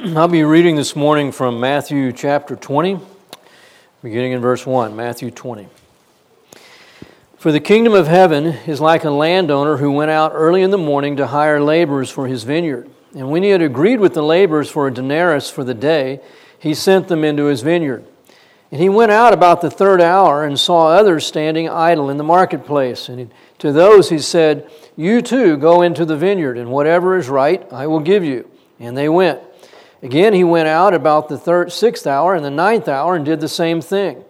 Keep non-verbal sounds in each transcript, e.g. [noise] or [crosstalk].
[clears throat] I'll be reading this morning from Matthew chapter 20, beginning in verse 1. Matthew 20. For the kingdom of heaven is like a landowner who went out early in the morning to hire laborers for his vineyard. And when he had agreed with the laborers for a denarius for the day, he sent them into his vineyard. And he went out about the third hour and saw others standing idle in the marketplace. And to those he said, You too go into the vineyard, and whatever is right I will give you. And they went. Again, he went out about the third, sixth hour and the ninth hour and did the same thing.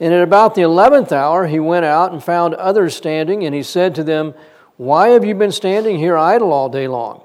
And at about the eleventh hour, he went out and found others standing, and he said to them, Why have you been standing here idle all day long?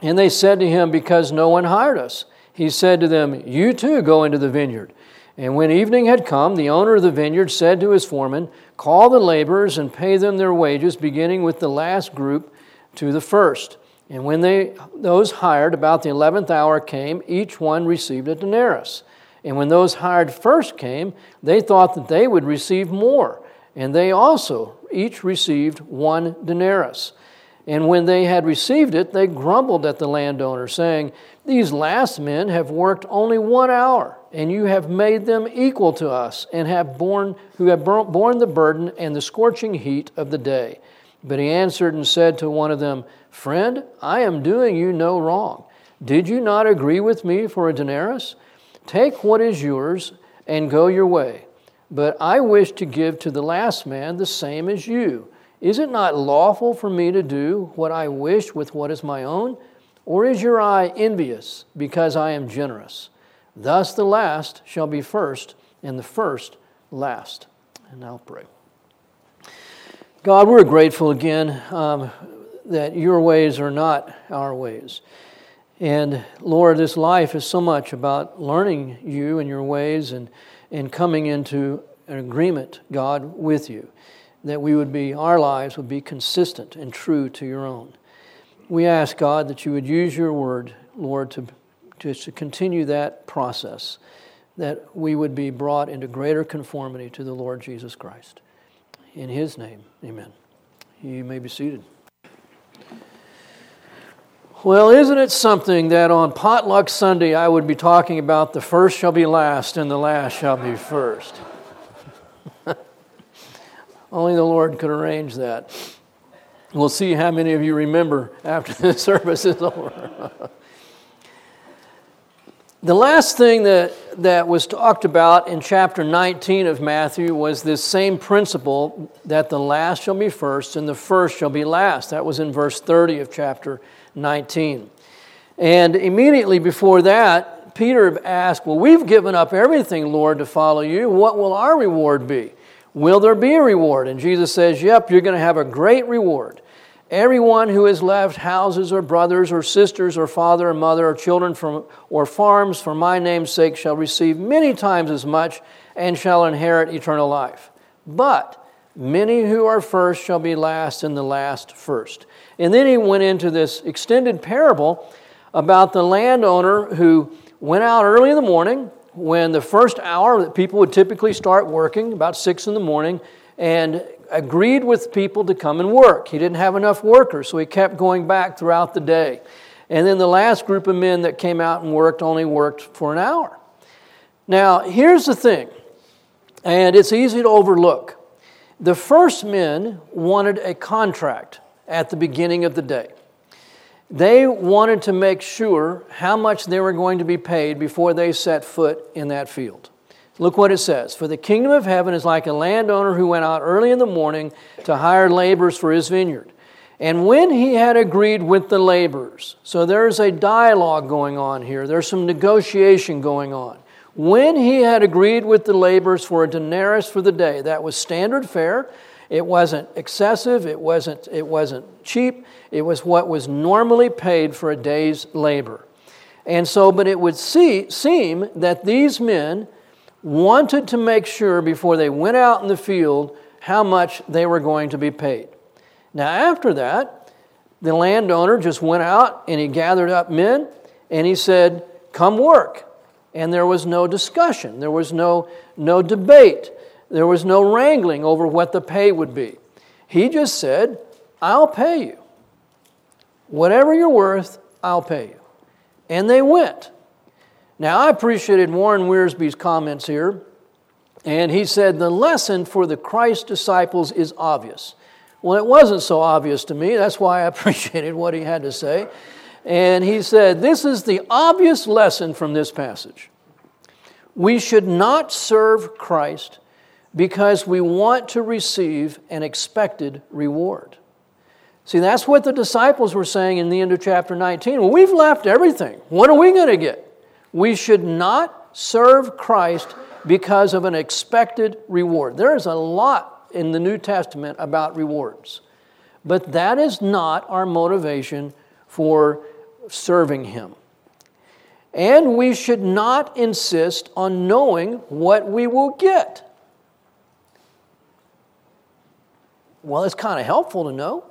And they said to him, Because no one hired us. He said to them, You too go into the vineyard. And when evening had come, the owner of the vineyard said to his foreman, Call the laborers and pay them their wages, beginning with the last group to the first. And when they, those hired about the eleventh hour came, each one received a denarius. And when those hired first came, they thought that they would receive more. And they also each received one denarius. And when they had received it, they grumbled at the landowner, saying, These last men have worked only one hour, and you have made them equal to us, and have borne, who have borne the burden and the scorching heat of the day. But he answered and said to one of them, Friend, I am doing you no wrong. Did you not agree with me for a denarius? Take what is yours and go your way. But I wish to give to the last man the same as you. Is it not lawful for me to do what I wish with what is my own? Or is your eye envious because I am generous? Thus the last shall be first, and the first last. And I'll pray. God, we're grateful again um, that your ways are not our ways. And Lord, this life is so much about learning you and your ways and, and coming into an agreement, God, with you, that we would be, our lives would be consistent and true to your own. We ask, God, that you would use your word, Lord, to, to, to continue that process, that we would be brought into greater conformity to the Lord Jesus Christ. In his name, amen. You may be seated. Well, isn't it something that on Potluck Sunday I would be talking about the first shall be last and the last shall be first? [laughs] Only the Lord could arrange that. We'll see how many of you remember after the [laughs] service is over. [laughs] the last thing that, that was talked about in chapter 19 of Matthew was this same principle that the last shall be first and the first shall be last. That was in verse 30 of chapter 19. And immediately before that, Peter asked, Well, we've given up everything, Lord, to follow you. What will our reward be? Will there be a reward? And Jesus says, Yep, you're going to have a great reward. Everyone who has left houses or brothers or sisters or father or mother or children from, or farms for my name's sake shall receive many times as much and shall inherit eternal life. But many who are first shall be last, and the last first. And then he went into this extended parable about the landowner who went out early in the morning when the first hour that people would typically start working, about six in the morning, and agreed with people to come and work. He didn't have enough workers, so he kept going back throughout the day. And then the last group of men that came out and worked only worked for an hour. Now, here's the thing, and it's easy to overlook. The first men wanted a contract at the beginning of the day. They wanted to make sure how much they were going to be paid before they set foot in that field. Look what it says For the kingdom of heaven is like a landowner who went out early in the morning to hire laborers for his vineyard. And when he had agreed with the laborers, so there's a dialogue going on here, there's some negotiation going on. When he had agreed with the laborers for a denarius for the day, that was standard fare, it wasn't excessive, it wasn't, it wasn't cheap, it was what was normally paid for a day's labor. And so, but it would see, seem that these men wanted to make sure before they went out in the field how much they were going to be paid. Now, after that, the landowner just went out and he gathered up men and he said, Come work. And there was no discussion, there was no, no debate. There was no wrangling over what the pay would be. He just said, I'll pay you. Whatever you're worth, I'll pay you. And they went. Now, I appreciated Warren Wiersbe's comments here, and he said the lesson for the Christ disciples is obvious. Well, it wasn't so obvious to me. That's why I [laughs] appreciated what he had to say. And he said, This is the obvious lesson from this passage. We should not serve Christ because we want to receive an expected reward. See, that's what the disciples were saying in the end of chapter 19. Well, we've left everything. What are we going to get? We should not serve Christ because of an expected reward. There is a lot in the New Testament about rewards, but that is not our motivation for serving Him. And we should not insist on knowing what we will get. Well, it's kind of helpful to know.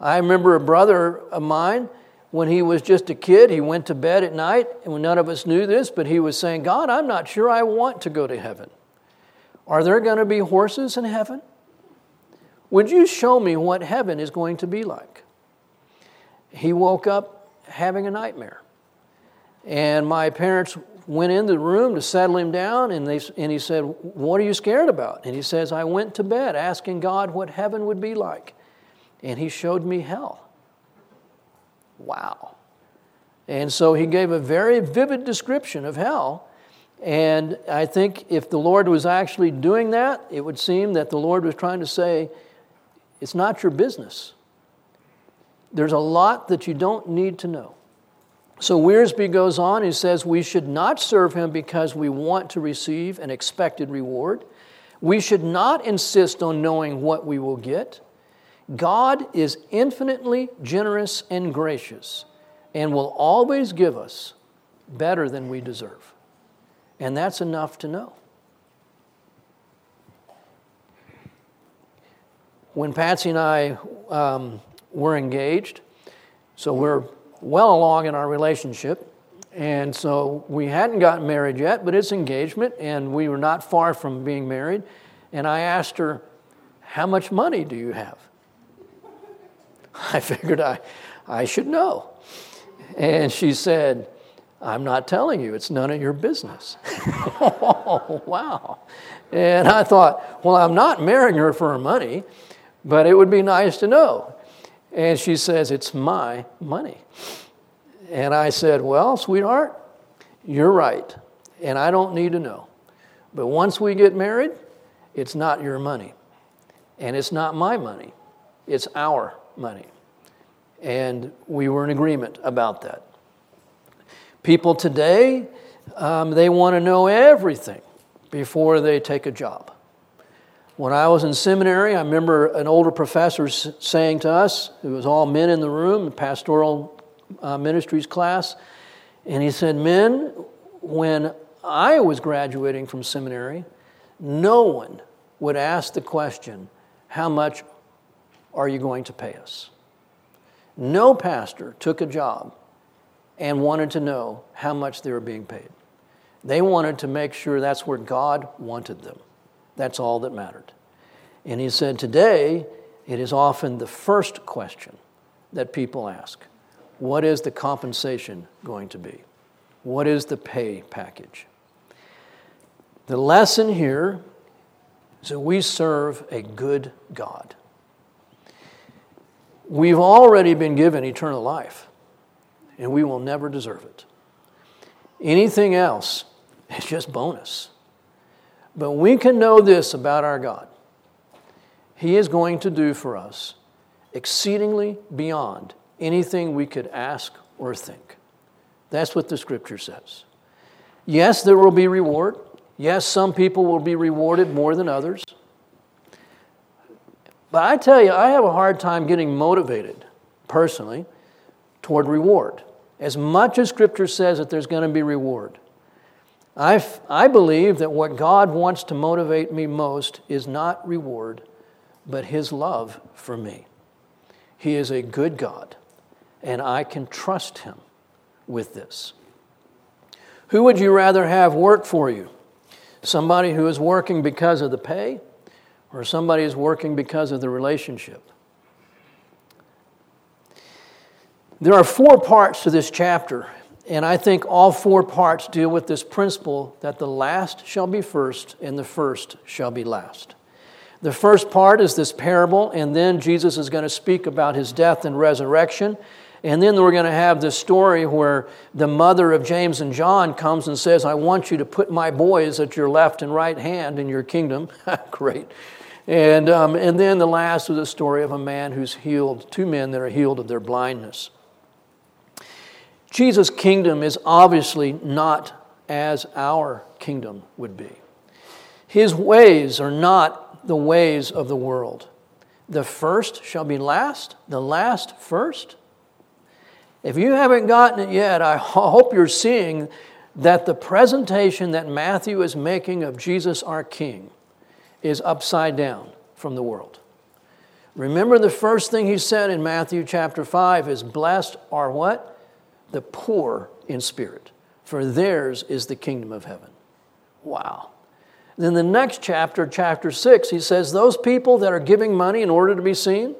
I remember a brother of mine when he was just a kid, he went to bed at night, and none of us knew this, but he was saying, God, I'm not sure I want to go to heaven. Are there going to be horses in heaven? Would you show me what heaven is going to be like? He woke up having a nightmare. And my parents went into the room to settle him down, and, they, and he said, What are you scared about? And he says, I went to bed asking God what heaven would be like, and he showed me hell. Wow. And so he gave a very vivid description of hell. And I think if the Lord was actually doing that, it would seem that the Lord was trying to say, it's not your business. There's a lot that you don't need to know. So Wiersbe goes on, he says, We should not serve him because we want to receive an expected reward. We should not insist on knowing what we will get. God is infinitely generous and gracious and will always give us better than we deserve. And that's enough to know. When Patsy and I um, were engaged, so we're well along in our relationship, and so we hadn't gotten married yet, but it's engagement, and we were not far from being married. And I asked her, How much money do you have? [laughs] I figured I, I should know. And she said, I'm not telling you, it's none of your business. [laughs] oh, wow. And I thought, well, I'm not marrying her for her money, but it would be nice to know. And she says, It's my money. And I said, Well, sweetheart, you're right. And I don't need to know. But once we get married, it's not your money. And it's not my money, it's our money. And we were in agreement about that. People today, um, they want to know everything before they take a job. When I was in seminary, I remember an older professor saying to us, it was all men in the room, pastoral uh, ministries class, and he said, Men, when I was graduating from seminary, no one would ask the question, How much are you going to pay us? No pastor took a job and wanted to know how much they were being paid. They wanted to make sure that's where God wanted them. That's all that mattered. And he said, Today, it is often the first question that people ask What is the compensation going to be? What is the pay package? The lesson here is that we serve a good God. We've already been given eternal life, and we will never deserve it. Anything else [laughs] is just bonus. But we can know this about our God He is going to do for us exceedingly beyond anything we could ask or think. That's what the scripture says. Yes, there will be reward. Yes, some people will be rewarded more than others. But I tell you, I have a hard time getting motivated personally toward reward. As much as Scripture says that there's going to be reward, I, I believe that what God wants to motivate me most is not reward, but His love for me. He is a good God, and I can trust Him with this. Who would you rather have work for you? Somebody who is working because of the pay? Or somebody is working because of the relationship. There are four parts to this chapter, And I think all four parts deal with this principle that the last shall be first and the first shall be last. The first part is this parable, and then Jesus is going to speak about his death and resurrection. And then we're going to have this story where the mother of James and John comes and says, I want you to put my boys at your left and right hand in your kingdom. [laughs] Great. And, um, and then the last is the story of a man who's healed, two men that are healed of their blindness. Jesus' kingdom is obviously not as our kingdom would be. His ways are not the ways of the world. The first shall be last, the last first. If you haven't gotten it yet, I [laughs] hope you're seeing that the presentation that Matthew is making of Jesus our King is upside down from the world. Remember the first thing he said in Matthew chapter 5 is blessed are what? The poor in spirit, for theirs is the kingdom of heaven. Wow. Then the next chapter, chapter 6, he says, Those people that are giving money in order to be seen,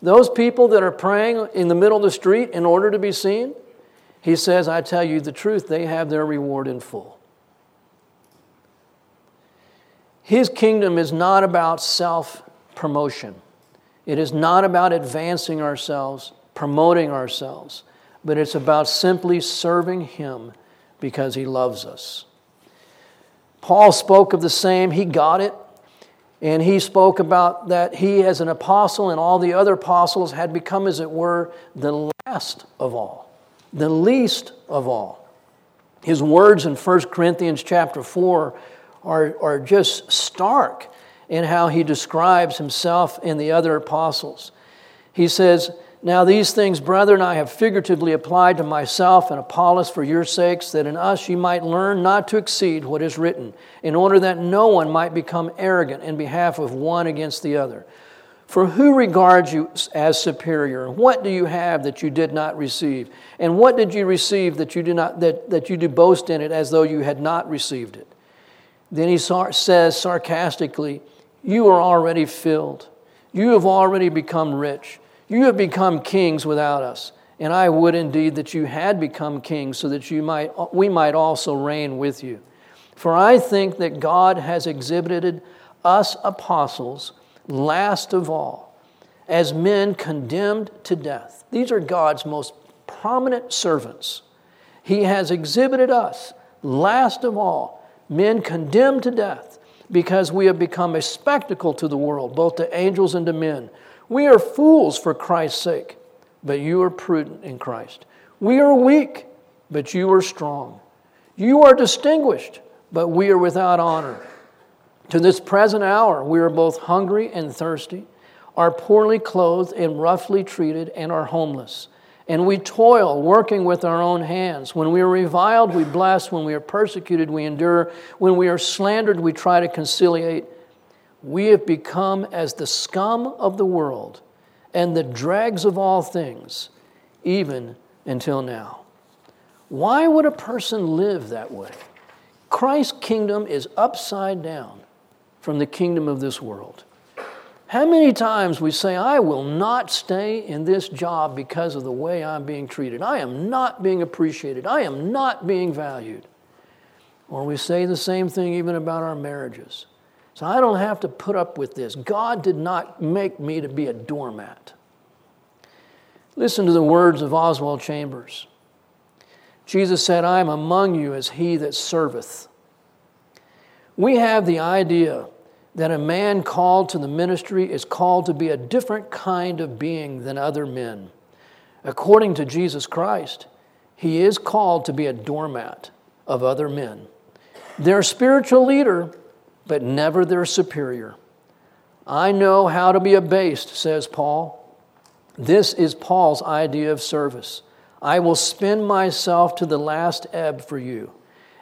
those people that are praying in the middle of the street in order to be seen, he says, I tell you the truth, they have their reward in full. His kingdom is not about self promotion, it is not about advancing ourselves, promoting ourselves, but it's about simply serving Him because He loves us. Paul spoke of the same, he got it. And he spoke about that he, as an apostle, and all the other apostles had become, as it were, the last of all, the least of all. His words in 1 Corinthians chapter 4 are, are just stark in how he describes himself and the other apostles. He says, now, these things, brethren, I have figuratively applied to myself and Apollos for your sakes, that in us ye might learn not to exceed what is written, in order that no one might become arrogant in behalf of one against the other. For who regards you as superior? What do you have that you did not receive? And what did you receive that you do not that, that you do boast in it as though you had not received it? Then he says sarcastically, You are already filled. You have already become rich. You have become kings without us. And I would indeed that you had become kings so that you might, we might also reign with you. For I think that God has exhibited us apostles last of all as men condemned to death. These are God's most prominent servants. He has exhibited us last of all men condemned to death because we have become a spectacle to the world, both to angels and to men. We are fools for Christ's sake, but you are prudent in Christ. We are weak, but you are strong. You are distinguished, but we are without honor. To this present hour, we are both hungry and thirsty, are poorly clothed and roughly treated, and are homeless. And we toil, working with our own hands. When we are reviled, we bless. When we are persecuted, we endure. When we are slandered, we try to conciliate we have become as the scum of the world and the dregs of all things, even until now. Why would a person live that way? Christ's kingdom is upside down from the kingdom of this world. How many times we say, I will not stay in this job because of the way I'm being treated. I am not being appreciated. I am not being valued. Or we say the same thing even about our marriages. So I don't have to put up with this. God did not make me to be a doormat. Listen to the words of Oswald Chambers. Jesus said, I am among you as he that serveth. We have the idea that a man called to the ministry is called to be a different kind of being than other men. According to Jesus Christ, he is called to be a doormat of other men. Their spiritual leader but never their superior. I know how to be abased, says Paul. This is Paul's idea of service. I will spend myself to the last ebb for you,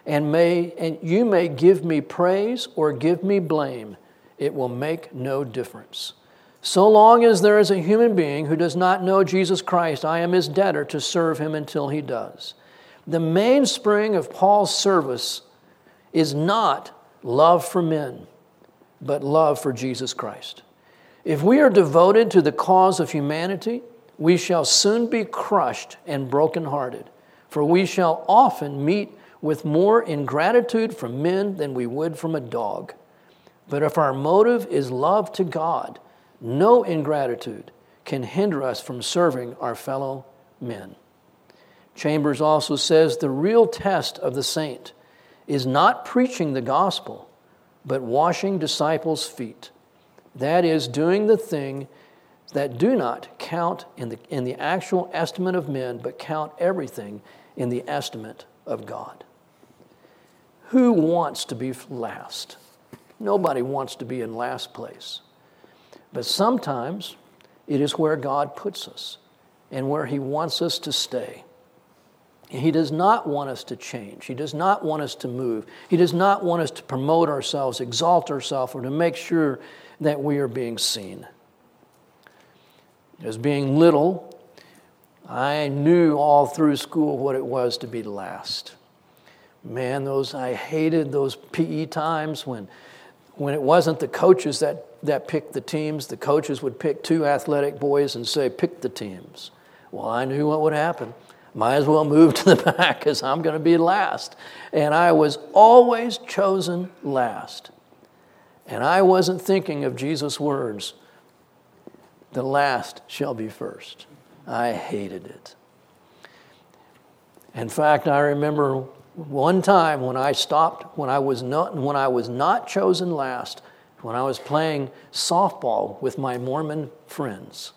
and, may, and you may give me praise or give me blame. It will make no difference. So long as there is a human being who does not know Jesus Christ, I am his debtor to serve him until he does. The mainspring of Paul's service is not love for men, but love for Jesus Christ. If we are devoted to the cause of humanity, we shall soon be crushed and brokenhearted. for we shall often meet with more ingratitude from men than we would from a dog. But if our motive is love to God, no ingratitude can hinder us from serving our fellow men. Chambers also says the real test of the saint is not preaching the gospel, but washing disciples' feet. That is, doing the thing that do not count in the, in the actual estimate of men, but count everything in the estimate of God. Who wants to be last? Nobody wants to be in last place. But sometimes it is where God puts us and where He wants us to stay. He does not want us to change. He does not want us to move. He does not want us to promote ourselves, exalt ourselves, or to make sure that we are being seen. As being little, I knew all through school what it was to be last. Man, those I hated those PE times when when it wasn't the coaches that, that picked the teams, the coaches would pick two athletic boys and say, pick the teams. Well, I knew what would happen. Might as well move [laughs] to the back because I'm going to be last. And I was always chosen last. And I wasn't thinking of Jesus' words the last shall be first. I hated it. In fact, I remember one time when I stopped, when I was not, when I was not chosen last, when I was playing softball with my Mormon friends.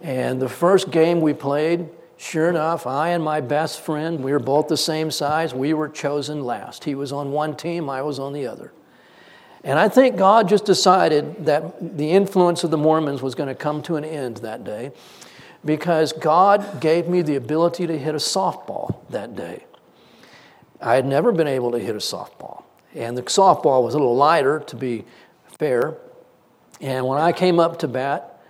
And the first game we played, sure enough, I and my best friend, we were both the same size, we were chosen last. He was on one team, I was on the other. And I think God just decided that the influence of the Mormons was going to come to an end that day because God gave me the ability to hit a softball that day. I had never been able to hit a softball. And the softball was a little lighter, to be fair. And when I came up to bat,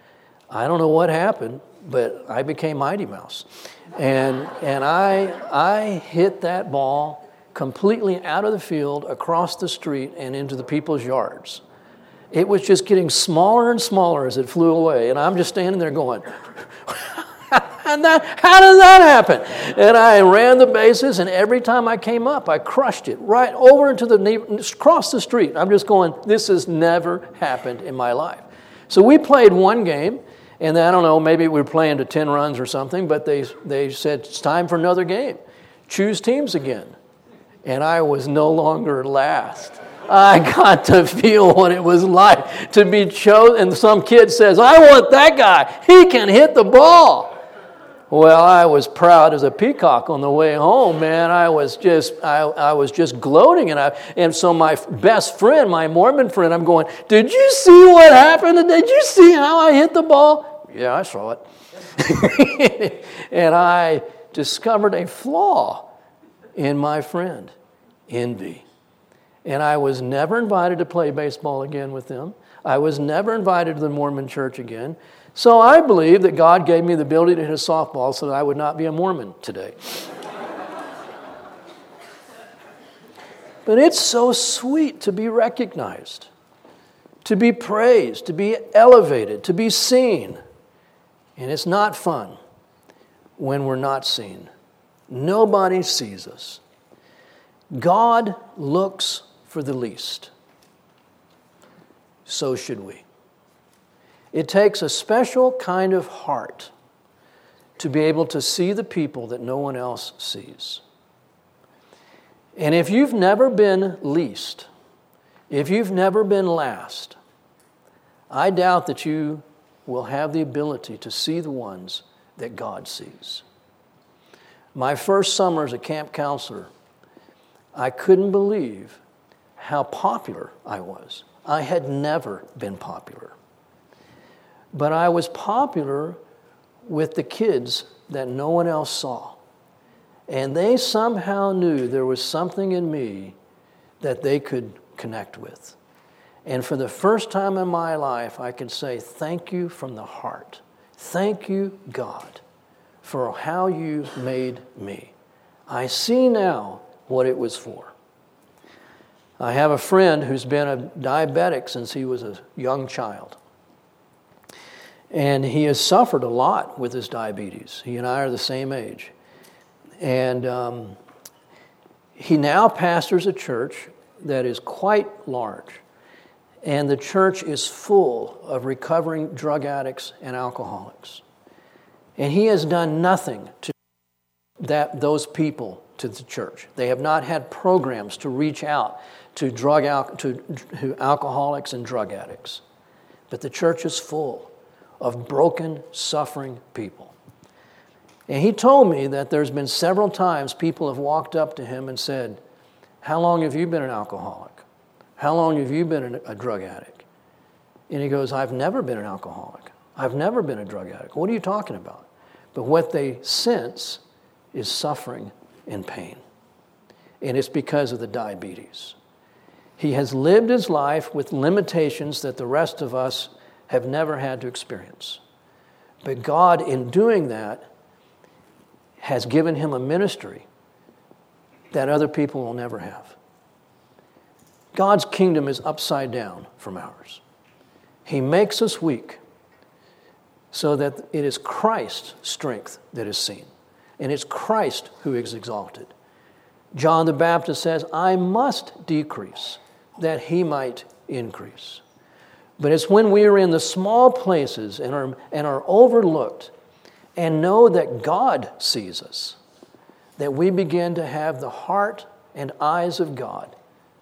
I don't know what happened, but I became Mighty Mouse. And, and I, I hit that ball completely out of the field, across the street, and into the people's yards. It was just getting smaller and smaller as it flew away. And I'm just standing there going, and that, how did that happen? And I ran the bases, and every time I came up, I crushed it right over into the across the street. I'm just going, this has never happened in my life. So we played one game, and I don't know, maybe we were playing to 10 runs or something, but they, they said, it's time for another game. Choose teams again. And I was no longer last. I got to feel what it was like to be chosen. And some kid says, I want that guy. He can hit the ball. Well, I was proud as a peacock on the way home, man. I was just, I, I was just gloating. And, I, and so my best friend, my Mormon friend, I'm going, did you see what happened? Did you see how I hit the ball? Yeah, I saw it. [laughs] and I discovered a flaw in my friend, envy. And I was never invited to play baseball again with them. I was never invited to the Mormon church again. So I believe that God gave me the ability to hit a softball so that I would not be a Mormon today. [laughs] but it's so sweet to be recognized, to be praised, to be elevated, to be seen. And it's not fun when we're not seen. Nobody sees us. God looks for the least. So should we. It takes a special kind of heart to be able to see the people that no one else sees. And if you've never been least, if you've never been last, I doubt that you will have the ability to see the ones that God sees. My first summer as a camp counselor, I couldn't believe how popular I was. I had never been popular. But I was popular with the kids that no one else saw. And they somehow knew there was something in me that they could connect with. And for the first time in my life, I can say, Thank you from the heart. Thank you, God, for how you made me. I see now what it was for. I have a friend who's been a diabetic since he was a young child. And he has suffered a lot with his diabetes. He and I are the same age. And um, he now pastors a church that is quite large. And the church is full of recovering drug addicts and alcoholics. And he has done nothing to that those people to the church. They have not had programs to reach out to drug al- to, to alcoholics and drug addicts. But the church is full of broken, suffering people. And he told me that there's been several times people have walked up to him and said, How long have you been an alcoholic? How long have you been a drug addict? And he goes, I've never been an alcoholic. I've never been a drug addict. What are you talking about? But what they sense is suffering and pain. And it's because of the diabetes. He has lived his life with limitations that the rest of us have never had to experience. But God, in doing that, has given him a ministry that other people will never have. God's kingdom is upside down from ours. He makes us weak so that it is Christ's strength that is seen, and it's Christ who is exalted. John the Baptist says, I must decrease that he might increase. But it's when we are in the small places and are, and are overlooked and know that God sees us that we begin to have the heart and eyes of God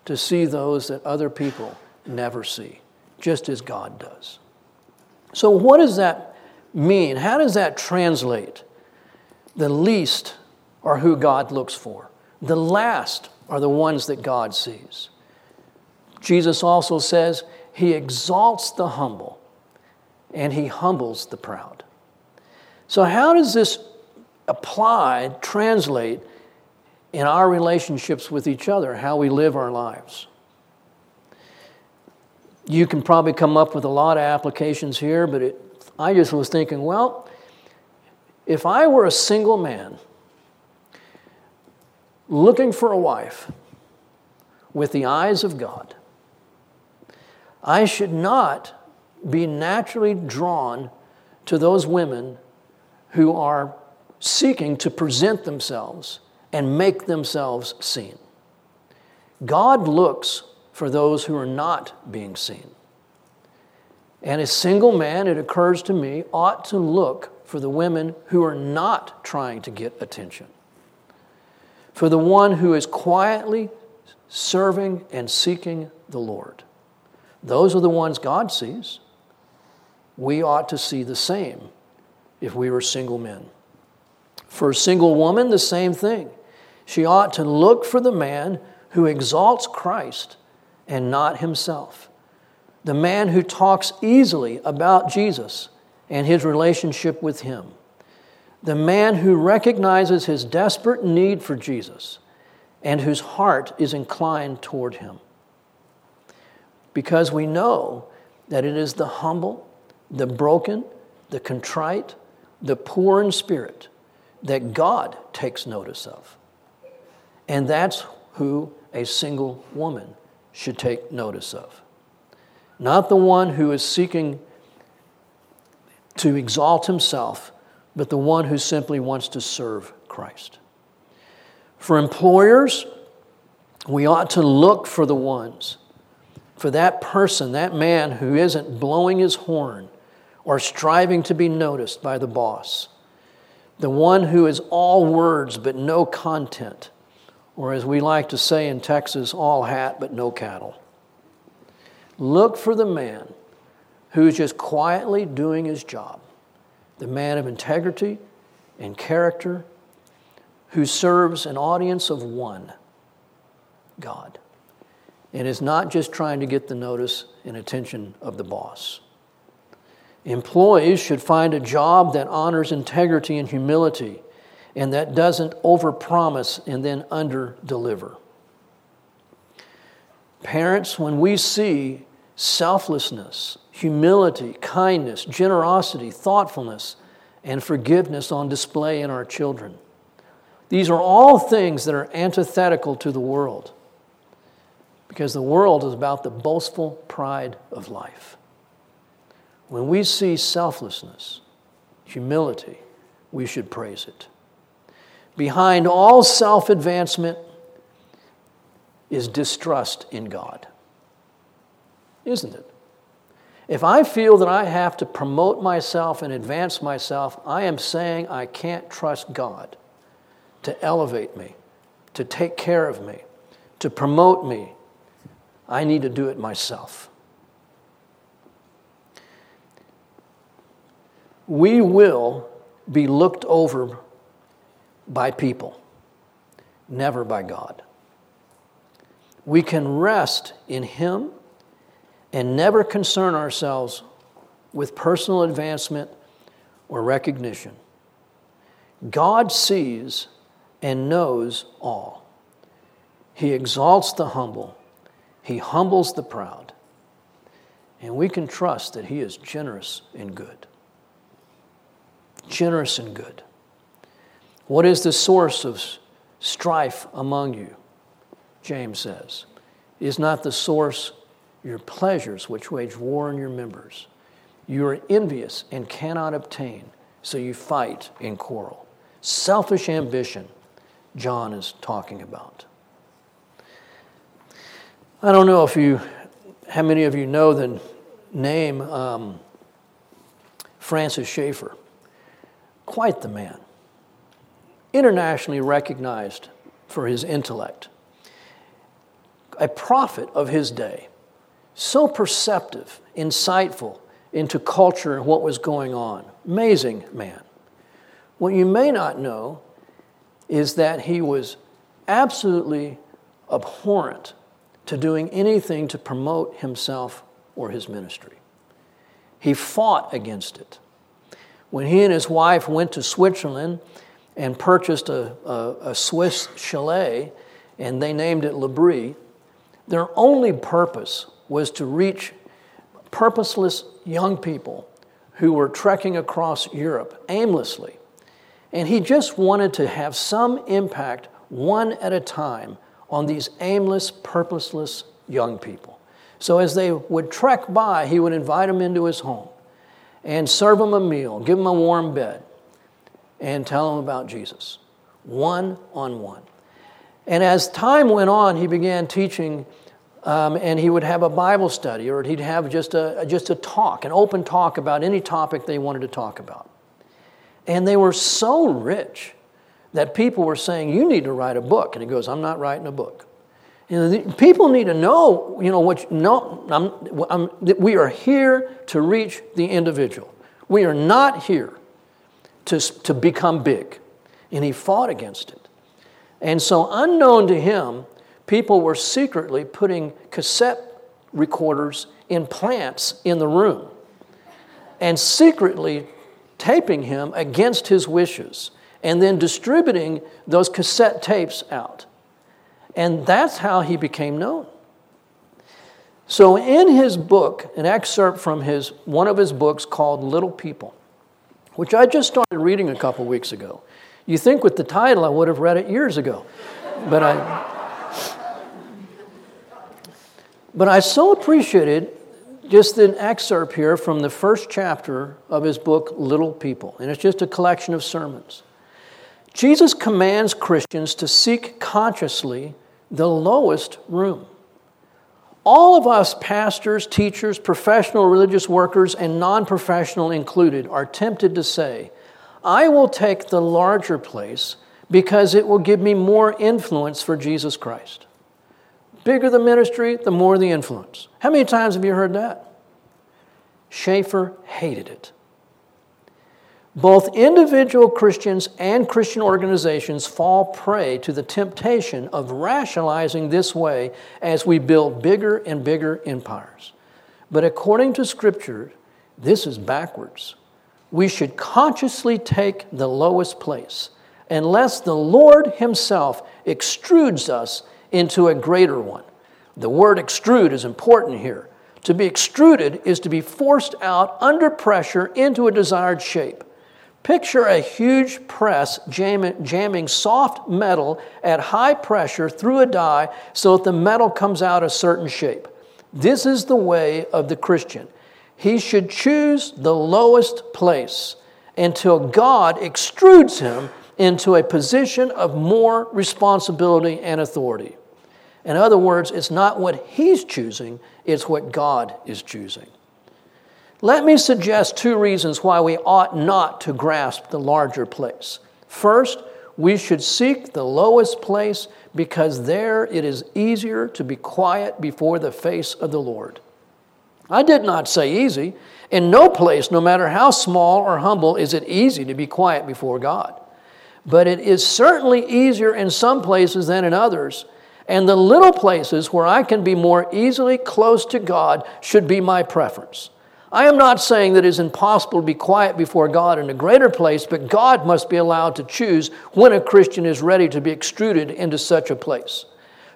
to see those that other people never see, just as God does. So, what does that mean? How does that translate? The least are who God looks for, the last are the ones that God sees. Jesus also says, He exalts the humble and He humbles the proud. So, how does this apply, translate in our relationships with each other, how we live our lives? You can probably come up with a lot of applications here, but it, I just was thinking, well, if I were a single man looking for a wife with the eyes of God, I should not be naturally drawn to those women who are seeking to present themselves and make themselves seen. God looks for those who are not being seen. And a single man, it occurs to me, ought to look for the women who are not trying to get attention. For the one who is quietly serving and seeking the Lord. Those are the ones God sees. We ought to see the same if we were single men. For a single woman, the same thing. She ought to look for the man who exalts Christ and not himself. The man who talks easily about Jesus and his relationship with him. The man who recognizes his desperate need for Jesus and whose heart is inclined toward him because we know that it is the humble, the broken, the contrite, the poor in spirit that God takes notice of. And that's who a single woman should take notice of. Not the one who is seeking to exalt himself, but the one who simply wants to serve Christ. For employers, we ought to look for the ones for that person, that man who isn't blowing his horn or striving to be noticed by the boss, the one who is all words but no content, or as we like to say in Texas, all hat but no cattle. Look for the man who's just quietly doing his job, the man of integrity and character who serves an audience of one God and is not just trying to get the notice and attention of the boss. Employees should find a job that honors integrity and humility and that doesn't overpromise and then underdeliver. Parents, when we see selflessness, humility, kindness, generosity, thoughtfulness, and forgiveness on display in our children, these are all things that are antithetical to the world because the world is about the boastful pride of life. When we see selflessness, humility, we should praise it. behind all self advancement is distrust in God. Isn't it? If I feel that I have to promote myself and advance myself, I am saying I can't trust God to elevate me, to take care of me, to promote me. I need to do it myself. We will be looked over by people, never by God. We can rest in Him and never concern ourselves with personal advancement or recognition. God sees and knows all. He exalts the humble, He humbles the proud, and we can trust that He is generous and good. Generous and good. What is the source of strife among you? James says. Is not the source your pleasures which wage war in your members. You are envious and cannot obtain, so you fight and quarrel. Selfish ambition, John is talking about. I don't know if you, how many of you know the name um, Francis Schaeffer. Quite the man. Internationally recognized for his intellect. A prophet of his day so perceptive, insightful into culture and what was going on. Amazing man. What you may not know is that he was absolutely abhorrent to doing anything to promote himself or his ministry. He fought against it. When he and his wife went to Switzerland and purchased a, a, a Swiss chalet, and they named it L'Abri, their only purpose was to reach purposeless young people who were trekking across Europe aimlessly. And he just wanted to have some impact, one at a time, on these aimless, purposeless young people. So as they would trek by, he would invite them into his home and serve them a meal, give them a warm bed, and tell them about Jesus, one on one. And as time went on, he began teaching um, and he would have a Bible study, or he'd have just a, just a talk, an open talk about any topic they wanted to talk about. And they were so rich that people were saying, You need to write a book. And he goes, I'm not writing a book. The, people need to know, you know, what, no, I'm, I'm, we are here to reach the individual. We are not here to, to become big. And he fought against it. And so, unknown to him, people were secretly putting cassette recorders in plants in the room and secretly taping him against his wishes and then distributing those cassette tapes out. And that's how he became known. So in his book, an excerpt from his one of his books called Little People, which I just started reading a couple weeks ago. You think with the title I would have read it years ago. But I but I so appreciated just an excerpt here from the first chapter of his book, Little People, and it's just a collection of sermons. Jesus commands Christians to seek consciously the lowest room. All of us, pastors, teachers, professional religious workers, and non professional included, are tempted to say, I will take the larger place because it will give me more influence for Jesus Christ bigger the ministry, the more the influence. How many times have you heard that? Schaeffer hated it. Both individual Christians and Christian organizations fall prey to the temptation of rationalizing this way as we build bigger and bigger empires. But according to Scripture, this is backwards. We should consciously take the lowest place unless the Lord Himself extrudes us into a greater one. The word extrude is important here. To be extruded is to be forced out under pressure into a desired shape. Picture a huge press jamming soft metal at high pressure through a die so that the metal comes out a certain shape. This is the way of the Christian. He should choose the lowest place until God extrudes him into a position of more responsibility and authority. In other words, it's not what he's choosing, it's what God is choosing. Let me suggest two reasons why we ought not to grasp the larger place. First, we should seek the lowest place because there it is easier to be quiet before the face of the Lord. I did not say easy. In no place, no matter how small or humble, is it easy to be quiet before God. But it is certainly easier in some places than in others. And the little places where I can be more easily close to God should be my preference. I am not saying that it is impossible to be quiet before God in a greater place, but God must be allowed to choose when a Christian is ready to be extruded into such a place.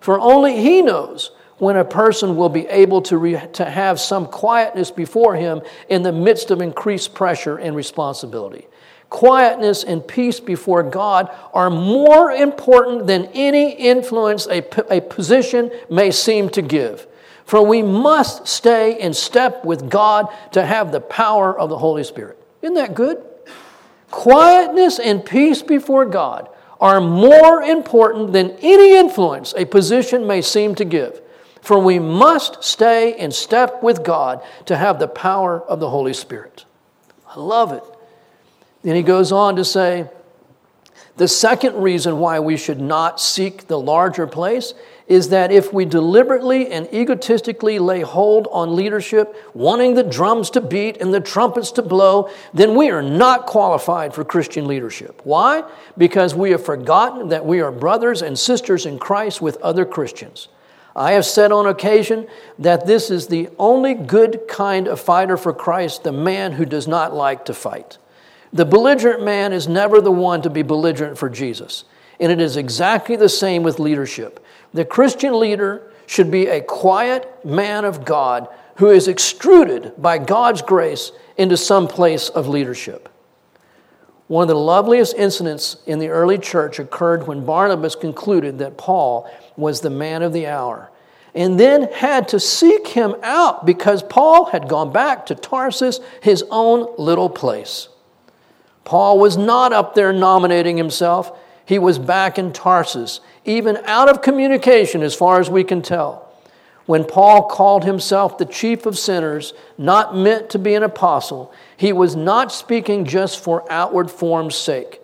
For only He knows when a person will be able to, re- to have some quietness before Him in the midst of increased pressure and responsibility. Quietness and peace before God are more important than any influence a, a position may seem to give. For we must stay in step with God to have the power of the Holy Spirit. Isn't that good? Quietness and peace before God are more important than any influence a position may seem to give. For we must stay in step with God to have the power of the Holy Spirit. I love it. Then he goes on to say, the second reason why we should not seek the larger place is that if we deliberately and egotistically lay hold on leadership, wanting the drums to beat and the trumpets to blow, then we are not qualified for Christian leadership. Why? Because we have forgotten that we are brothers and sisters in Christ with other Christians. I have said on occasion that this is the only good kind of fighter for Christ, the man who does not like to fight. The belligerent man is never the one to be belligerent for Jesus. And it is exactly the same with leadership. The Christian leader should be a quiet man of God who is extruded by God's grace into some place of leadership. One of the loveliest incidents in the early church occurred when Barnabas concluded that Paul was the man of the hour and then had to seek him out because Paul had gone back to Tarsus, his own little place. Paul was not up there nominating himself. He was back in Tarsus, even out of communication as far as we can tell. When Paul called himself the chief of sinners, not meant to be an apostle, he was not speaking just for outward form's sake.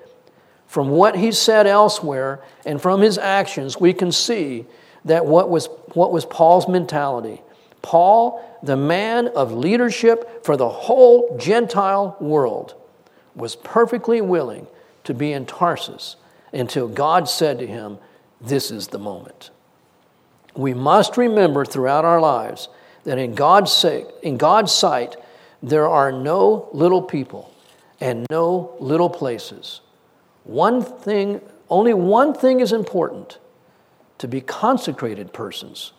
From what he said elsewhere and from his actions, we can see that what was, what was Paul's mentality. Paul, the man of leadership for the whole Gentile world, was perfectly willing to be in Tarsus until God said to him, This is the moment. We must remember throughout our lives that in God's sake, in God's sight, there are no little people and no little places. One thing, only one thing is important to be consecrated persons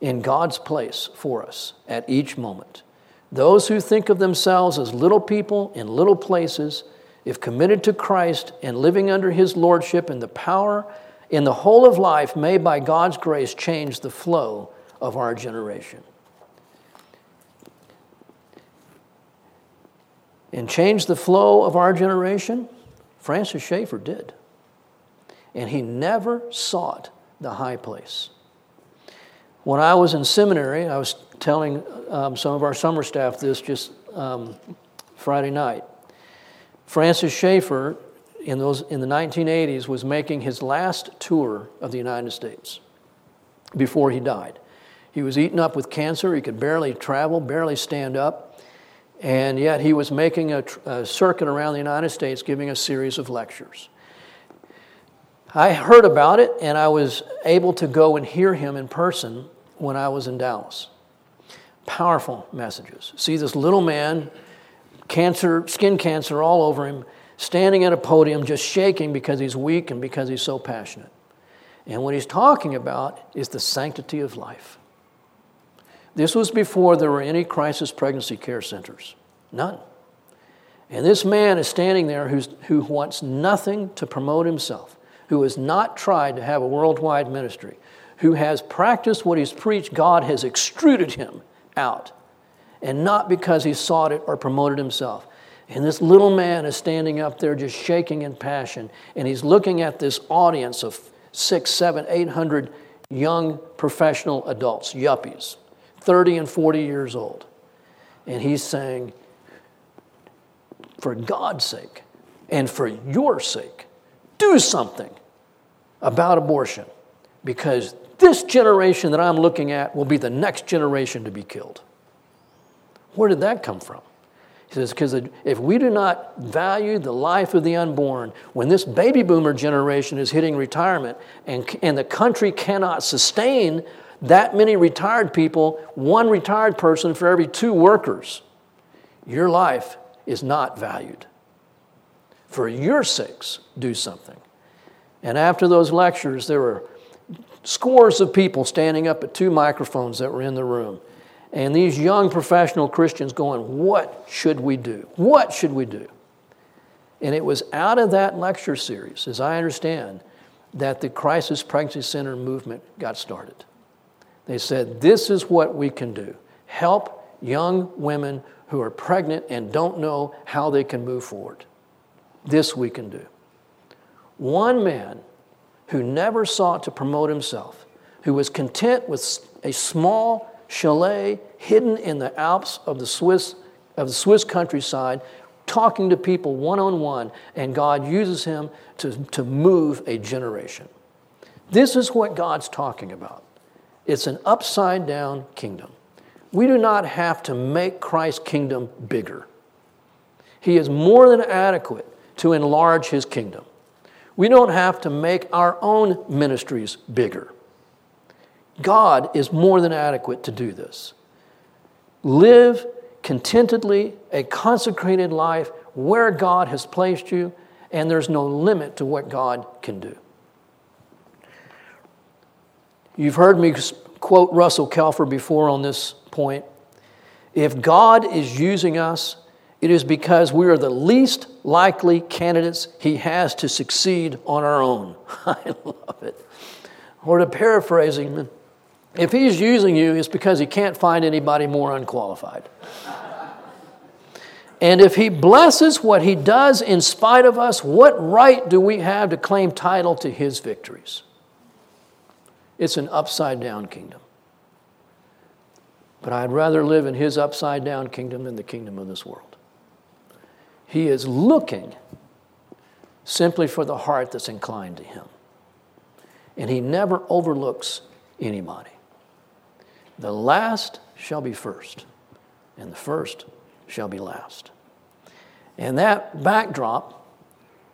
in God's place for us at each moment. Those who think of themselves as little people in little places, if committed to Christ and living under His Lordship and the power in the whole of life, may by God's grace change the flow of our generation. And change the flow of our generation? Francis Schaeffer did. And he never sought the high place. When I was in seminary, I was telling um, some of our summer staff this just um, Friday night. Francis Schaeffer, in, those, in the 1980s, was making his last tour of the United States before he died. He was eaten up with cancer. He could barely travel, barely stand up. And yet he was making a, a circuit around the United States giving a series of lectures. I heard about it and I was able to go and hear him in person when I was in Dallas. Powerful messages. See this little man, cancer, skin cancer all over him, standing at a podium just shaking because he's weak and because he's so passionate. And what he's talking about is the sanctity of life. This was before there were any crisis pregnancy care centers. None. And this man is standing there who's, who wants nothing to promote himself, who has not tried to have a worldwide ministry, who has practiced what he's preached, God has extruded him out. And not because he sought it or promoted himself. And this little man is standing up there just shaking in passion. And he's looking at this audience of six, seven, eight hundred young professional adults, yuppies, 30 and 40 years old. And he's saying, for God's sake and for your sake, do something about abortion because this generation that I'm looking at will be the next generation to be killed. Where did that come from? He says, because if we do not value the life of the unborn, when this baby boomer generation is hitting retirement and, and the country cannot sustain that many retired people, one retired person for every two workers, your life is not valued. For your sakes, do something. And after those lectures, there were scores of people standing up at two microphones that were in the room. And these young professional Christians going, What should we do? What should we do? And it was out of that lecture series, as I understand, that the Crisis Pregnancy Center movement got started. They said, This is what we can do help young women who are pregnant and don't know how they can move forward. This we can do. One man who never sought to promote himself, who was content with a small chalet hidden in the Alps of the Swiss, of the Swiss countryside, talking to people one on one, and God uses him to, to move a generation. This is what God's talking about. It's an upside down kingdom. We do not have to make Christ's kingdom bigger. He is more than adequate to enlarge his kingdom. We don't have to make our own ministries bigger. God is more than adequate to do this. Live contentedly a consecrated life where God has placed you, and there's no limit to what God can do. You've heard me quote Russell Kelfer before on this point. If God is using us, it is because we are the least likely candidates he has to succeed on our own. [laughs] I love it. Or to paraphrase him, if he's using you, it's because he can't find anybody more unqualified. And if he blesses what he does in spite of us, what right do we have to claim title to his victories? It's an upside down kingdom. But I'd rather live in his upside down kingdom than the kingdom of this world. He is looking simply for the heart that's inclined to him. And he never overlooks anybody. The last shall be first, and the first shall be last. And that backdrop,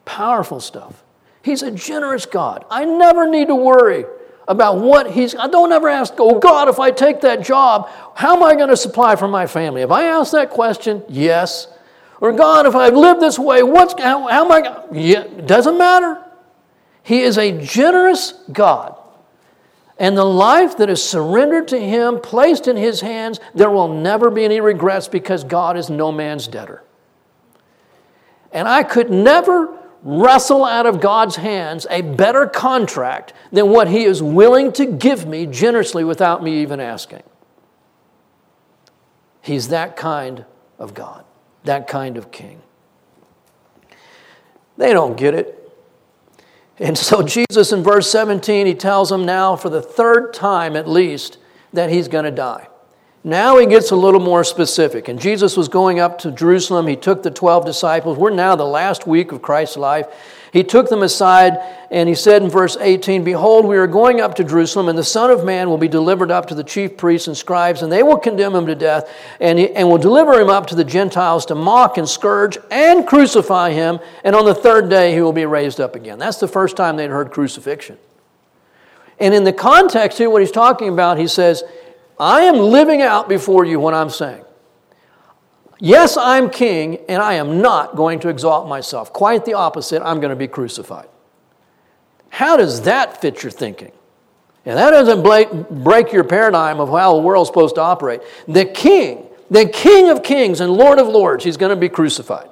powerful stuff. He's a generous God. I never need to worry about what he's I don't ever ask, oh God, if I take that job, how am I going to supply for my family? If I ask that question, yes. Or God, if I live this way, what's how, how am I yeah, it doesn't matter. He is a generous God. And the life that is surrendered to Him, placed in His hands, there will never be any regrets because God is no man's debtor. And I could never wrestle out of God's hands a better contract than what He is willing to give me generously without me even asking. He's that kind of God, that kind of king. They don't get it. And so, Jesus in verse 17, he tells them now for the third time at least that he's going to die. Now he gets a little more specific. And Jesus was going up to Jerusalem. He took the 12 disciples. We're now the last week of Christ's life. He took them aside and he said in verse 18, Behold, we are going up to Jerusalem, and the Son of Man will be delivered up to the chief priests and scribes, and they will condemn him to death, and, he, and will deliver him up to the Gentiles to mock and scourge and crucify him, and on the third day he will be raised up again. That's the first time they'd heard crucifixion. And in the context here, what he's talking about, he says, I am living out before you what I'm saying. Yes, I'm king, and I am not going to exalt myself. Quite the opposite, I'm going to be crucified. How does that fit your thinking? And that doesn't break your paradigm of how the world's supposed to operate. The king, the king of kings and lord of lords, he's going to be crucified.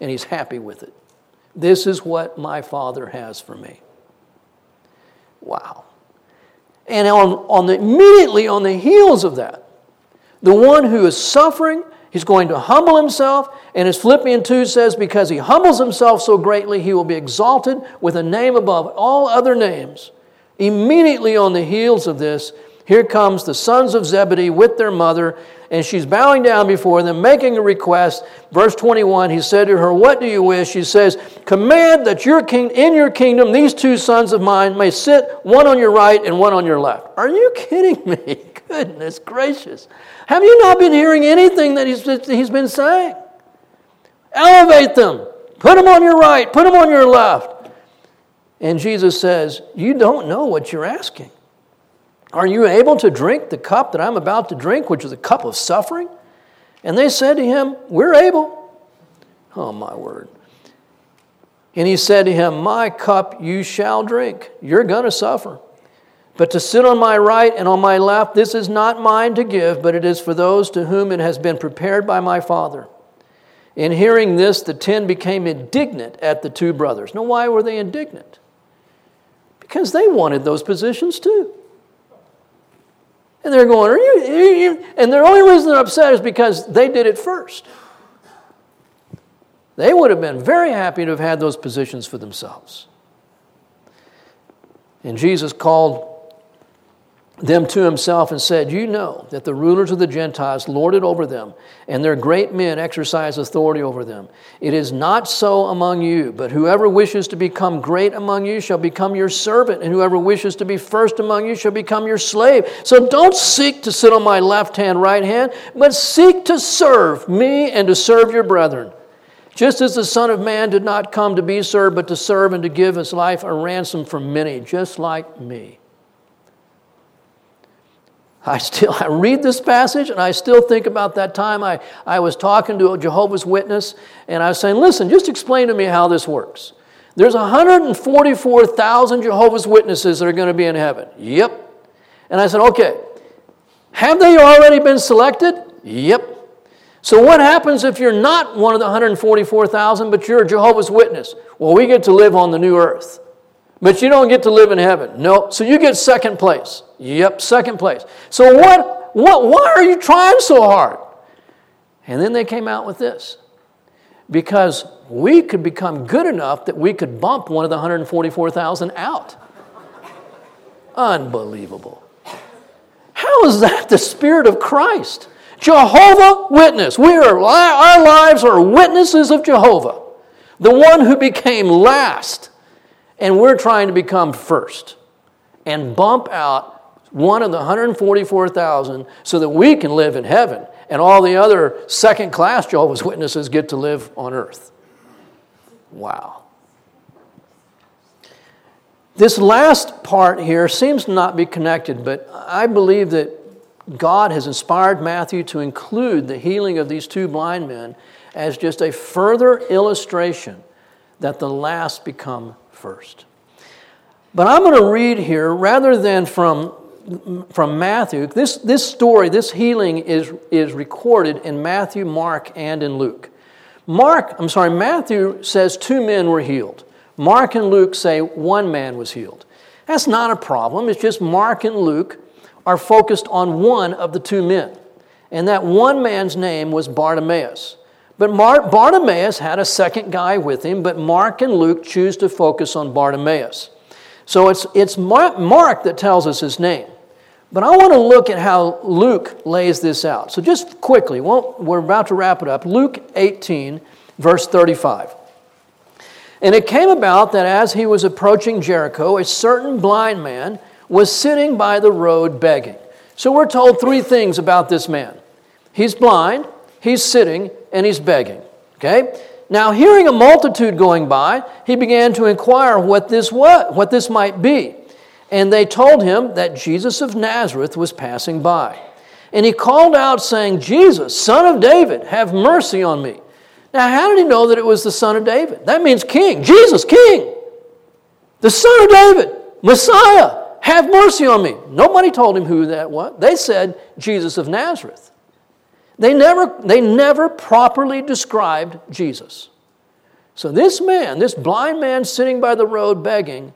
And he's happy with it. This is what my father has for me. Wow. And on, on the, immediately on the heels of that, the one who is suffering He's going to humble himself, and as Philippians 2 says, because he humbles himself so greatly, he will be exalted with a name above all other names. Immediately on the heels of this, here comes the sons of Zebedee with their mother, and she's bowing down before them, making a request. Verse 21, he said to her, What do you wish? She says, Command that your king, in your kingdom these two sons of mine may sit, one on your right and one on your left. Are you kidding me? Goodness gracious. Have you not been hearing anything that he's, he's been saying? Elevate them. Put them on your right, put them on your left. And Jesus says, You don't know what you're asking. Are you able to drink the cup that I'm about to drink, which is a cup of suffering? And they said to him, We're able. Oh, my word. And he said to him, My cup you shall drink. You're going to suffer. But to sit on my right and on my left, this is not mine to give, but it is for those to whom it has been prepared by my Father. In hearing this, the ten became indignant at the two brothers. Now, why were they indignant? Because they wanted those positions too. And they're going, are you, are you? And the only reason they're upset is because they did it first. They would have been very happy to have had those positions for themselves. And Jesus called them to himself and said, You know that the rulers of the Gentiles lord it over them, and their great men exercise authority over them. It is not so among you, but whoever wishes to become great among you shall become your servant, and whoever wishes to be first among you shall become your slave. So don't seek to sit on my left hand, right hand, but seek to serve me and to serve your brethren. Just as the Son of Man did not come to be served, but to serve and to give his life a ransom for many, just like me. I still I read this passage and I still think about that time I, I was talking to a Jehovah's Witness and I was saying, listen, just explain to me how this works. There's 144,000 Jehovah's Witnesses that are going to be in heaven. Yep. And I said, okay, have they already been selected? Yep. So what happens if you're not one of the 144,000, but you're a Jehovah's Witness? Well, we get to live on the new earth. But you don't get to live in heaven. No. So you get second place. Yep, second place. So what, what why are you trying so hard? And then they came out with this. Because we could become good enough that we could bump one of the 144,000 out. Unbelievable. How is that the Spirit of Christ? Jehovah Witness. We are, our lives are witnesses of Jehovah, the one who became last and we're trying to become first and bump out one of the 144,000 so that we can live in heaven and all the other second class Jehovah's Witnesses get to live on earth. Wow. This last part here seems to not be connected, but I believe that God has inspired Matthew to include the healing of these two blind men as just a further illustration that the last become first. But I'm going to read here, rather than from, from Matthew, this, this story, this healing is, is recorded in Matthew, Mark, and in Luke. Mark, I'm sorry, Matthew says two men were healed. Mark and Luke say one man was healed. That's not a problem. It's just Mark and Luke are focused on one of the two men. And that one man's name was Bartimaeus. But Mar- Bartimaeus had a second guy with him, but Mark and Luke choose to focus on Bartimaeus. So it's, it's Mark that tells us his name. But I want to look at how Luke lays this out. So just quickly, well, we're about to wrap it up. Luke 18, verse 35. And it came about that as he was approaching Jericho, a certain blind man was sitting by the road begging. So we're told three things about this man he's blind, he's sitting, and he's begging. Okay? Now, hearing a multitude going by, he began to inquire what this was, what this might be. And they told him that Jesus of Nazareth was passing by. And he called out, saying, Jesus, son of David, have mercy on me. Now, how did he know that it was the son of David? That means king. Jesus, king. The son of David, Messiah, have mercy on me. Nobody told him who that was. They said, Jesus of Nazareth. They never, they never properly described Jesus. So this man, this blind man sitting by the road begging,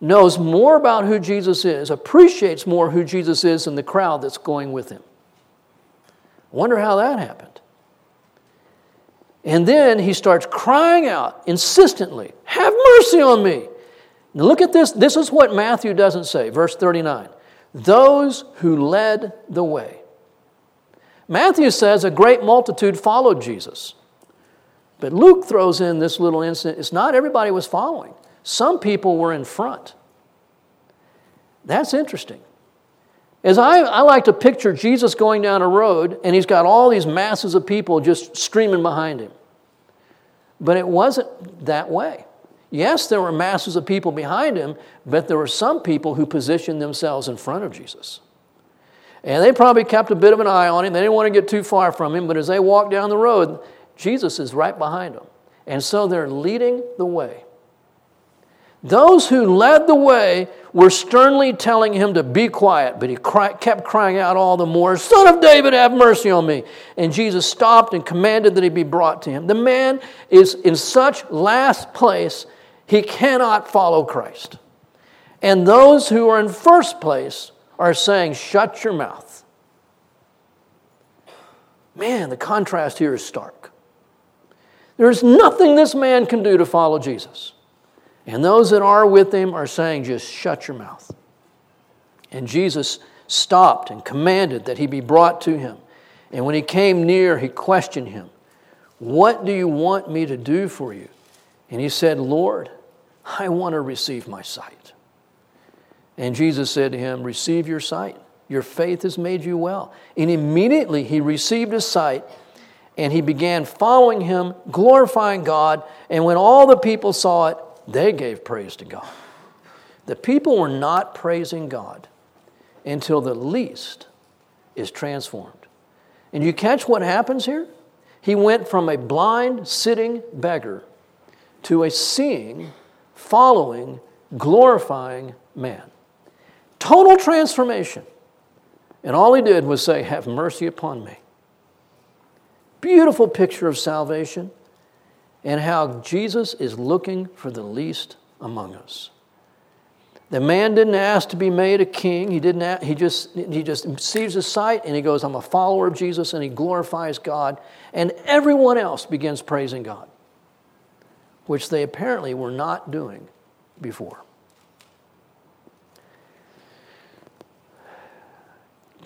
knows more about who Jesus is, appreciates more who Jesus is than the crowd that's going with him. Wonder how that happened. And then he starts crying out insistently, Have mercy on me. Now look at this. This is what Matthew doesn't say. Verse 39 Those who led the way. Matthew says a great multitude followed Jesus. But Luke throws in this little incident. It's not everybody was following, some people were in front. That's interesting. As I, I like to picture Jesus going down a road and he's got all these masses of people just streaming behind him. But it wasn't that way. Yes, there were masses of people behind him, but there were some people who positioned themselves in front of Jesus. And they probably kept a bit of an eye on him. They didn't want to get too far from him, but as they walked down the road, Jesus is right behind them. And so they're leading the way. Those who led the way were sternly telling him to be quiet, but he cry, kept crying out all the more, Son of David, have mercy on me. And Jesus stopped and commanded that he be brought to him. The man is in such last place, he cannot follow Christ. And those who are in first place are saying, Shut your mouth. Man, the contrast here is stark. There's nothing this man can do to follow Jesus. And those that are with him are saying, just shut your mouth. And Jesus stopped and commanded that he be brought to him. And when he came near, he questioned him, What do you want me to do for you? And he said, Lord, I want to receive my sight. And Jesus said to him, Receive your sight. Your faith has made you well. And immediately he received his sight and he began following him, glorifying God. And when all the people saw it, they gave praise to God. The people were not praising God until the least is transformed. And you catch what happens here? He went from a blind, sitting beggar to a seeing, following, glorifying man. Total transformation. And all he did was say, Have mercy upon me. Beautiful picture of salvation and how Jesus is looking for the least among us. The man didn't ask to be made a king. He didn't. Ask, he just he just receives his sight and he goes, "I'm a follower of Jesus," and he glorifies God. And everyone else begins praising God, which they apparently were not doing before.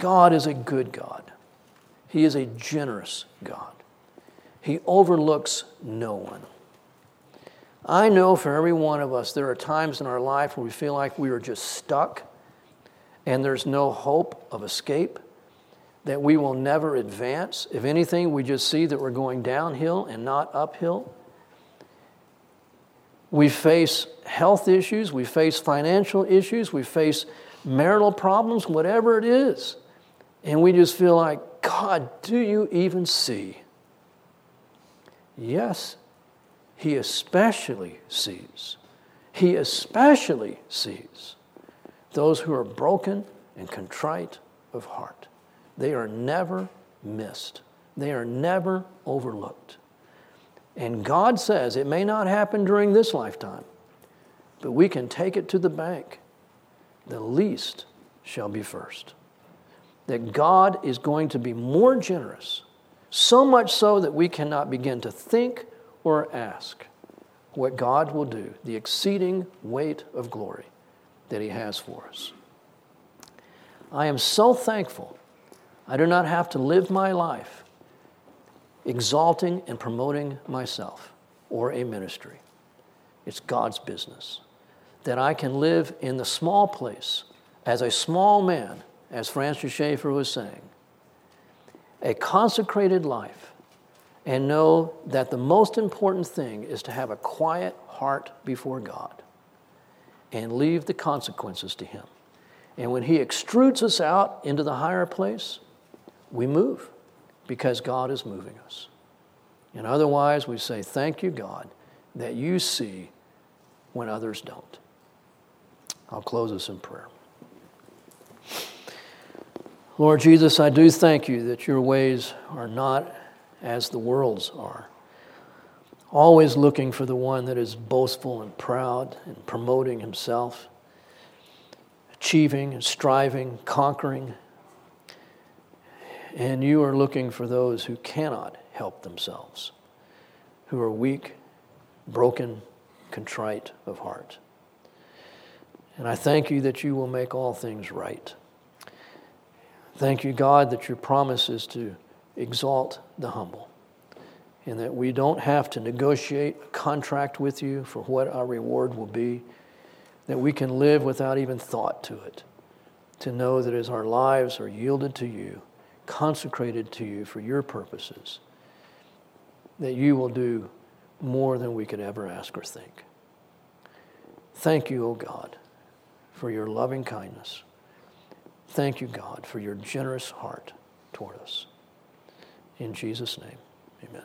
God is a good God. He is a generous God. He overlooks no one. I know for every one of us, there are times in our life where we feel like we are just stuck and there's no hope of escape, that we will never advance. If anything, we just see that we're going downhill and not uphill. We face health issues, we face financial issues, we face marital problems, whatever it is. And we just feel like, God, do you even see? Yes, he especially sees. He especially sees those who are broken and contrite of heart. They are never missed, they are never overlooked. And God says it may not happen during this lifetime, but we can take it to the bank. The least shall be first. That God is going to be more generous so much so that we cannot begin to think or ask what God will do, the exceeding weight of glory that He has for us. I am so thankful I do not have to live my life exalting and promoting myself or a ministry. It's God's business. That I can live in the small place as a small man, as Francis Schaeffer was saying, a consecrated life and know that the most important thing is to have a quiet heart before God and leave the consequences to Him. And when He extrudes us out into the higher place, we move because God is moving us. And otherwise, we say, Thank you, God, that you see when others don't. I'll close this in prayer. Lord Jesus, I do thank you that your ways are not as the world's are. Always looking for the one that is boastful and proud and promoting himself, achieving and striving, conquering. And you are looking for those who cannot help themselves. who are weak, broken, contrite of heart. And I thank you that you will make all things right. Thank you, God, that your promise is to exalt the humble and that we don't have to negotiate a contract with you for what our reward will be, that we can live without even thought to it, to know that as our lives are yielded to you, consecrated to you for your purposes, that you will do more than we could ever ask or think. Thank you, O God, for your loving kindness. Thank you, God, for your generous heart toward us. In Jesus' name, amen.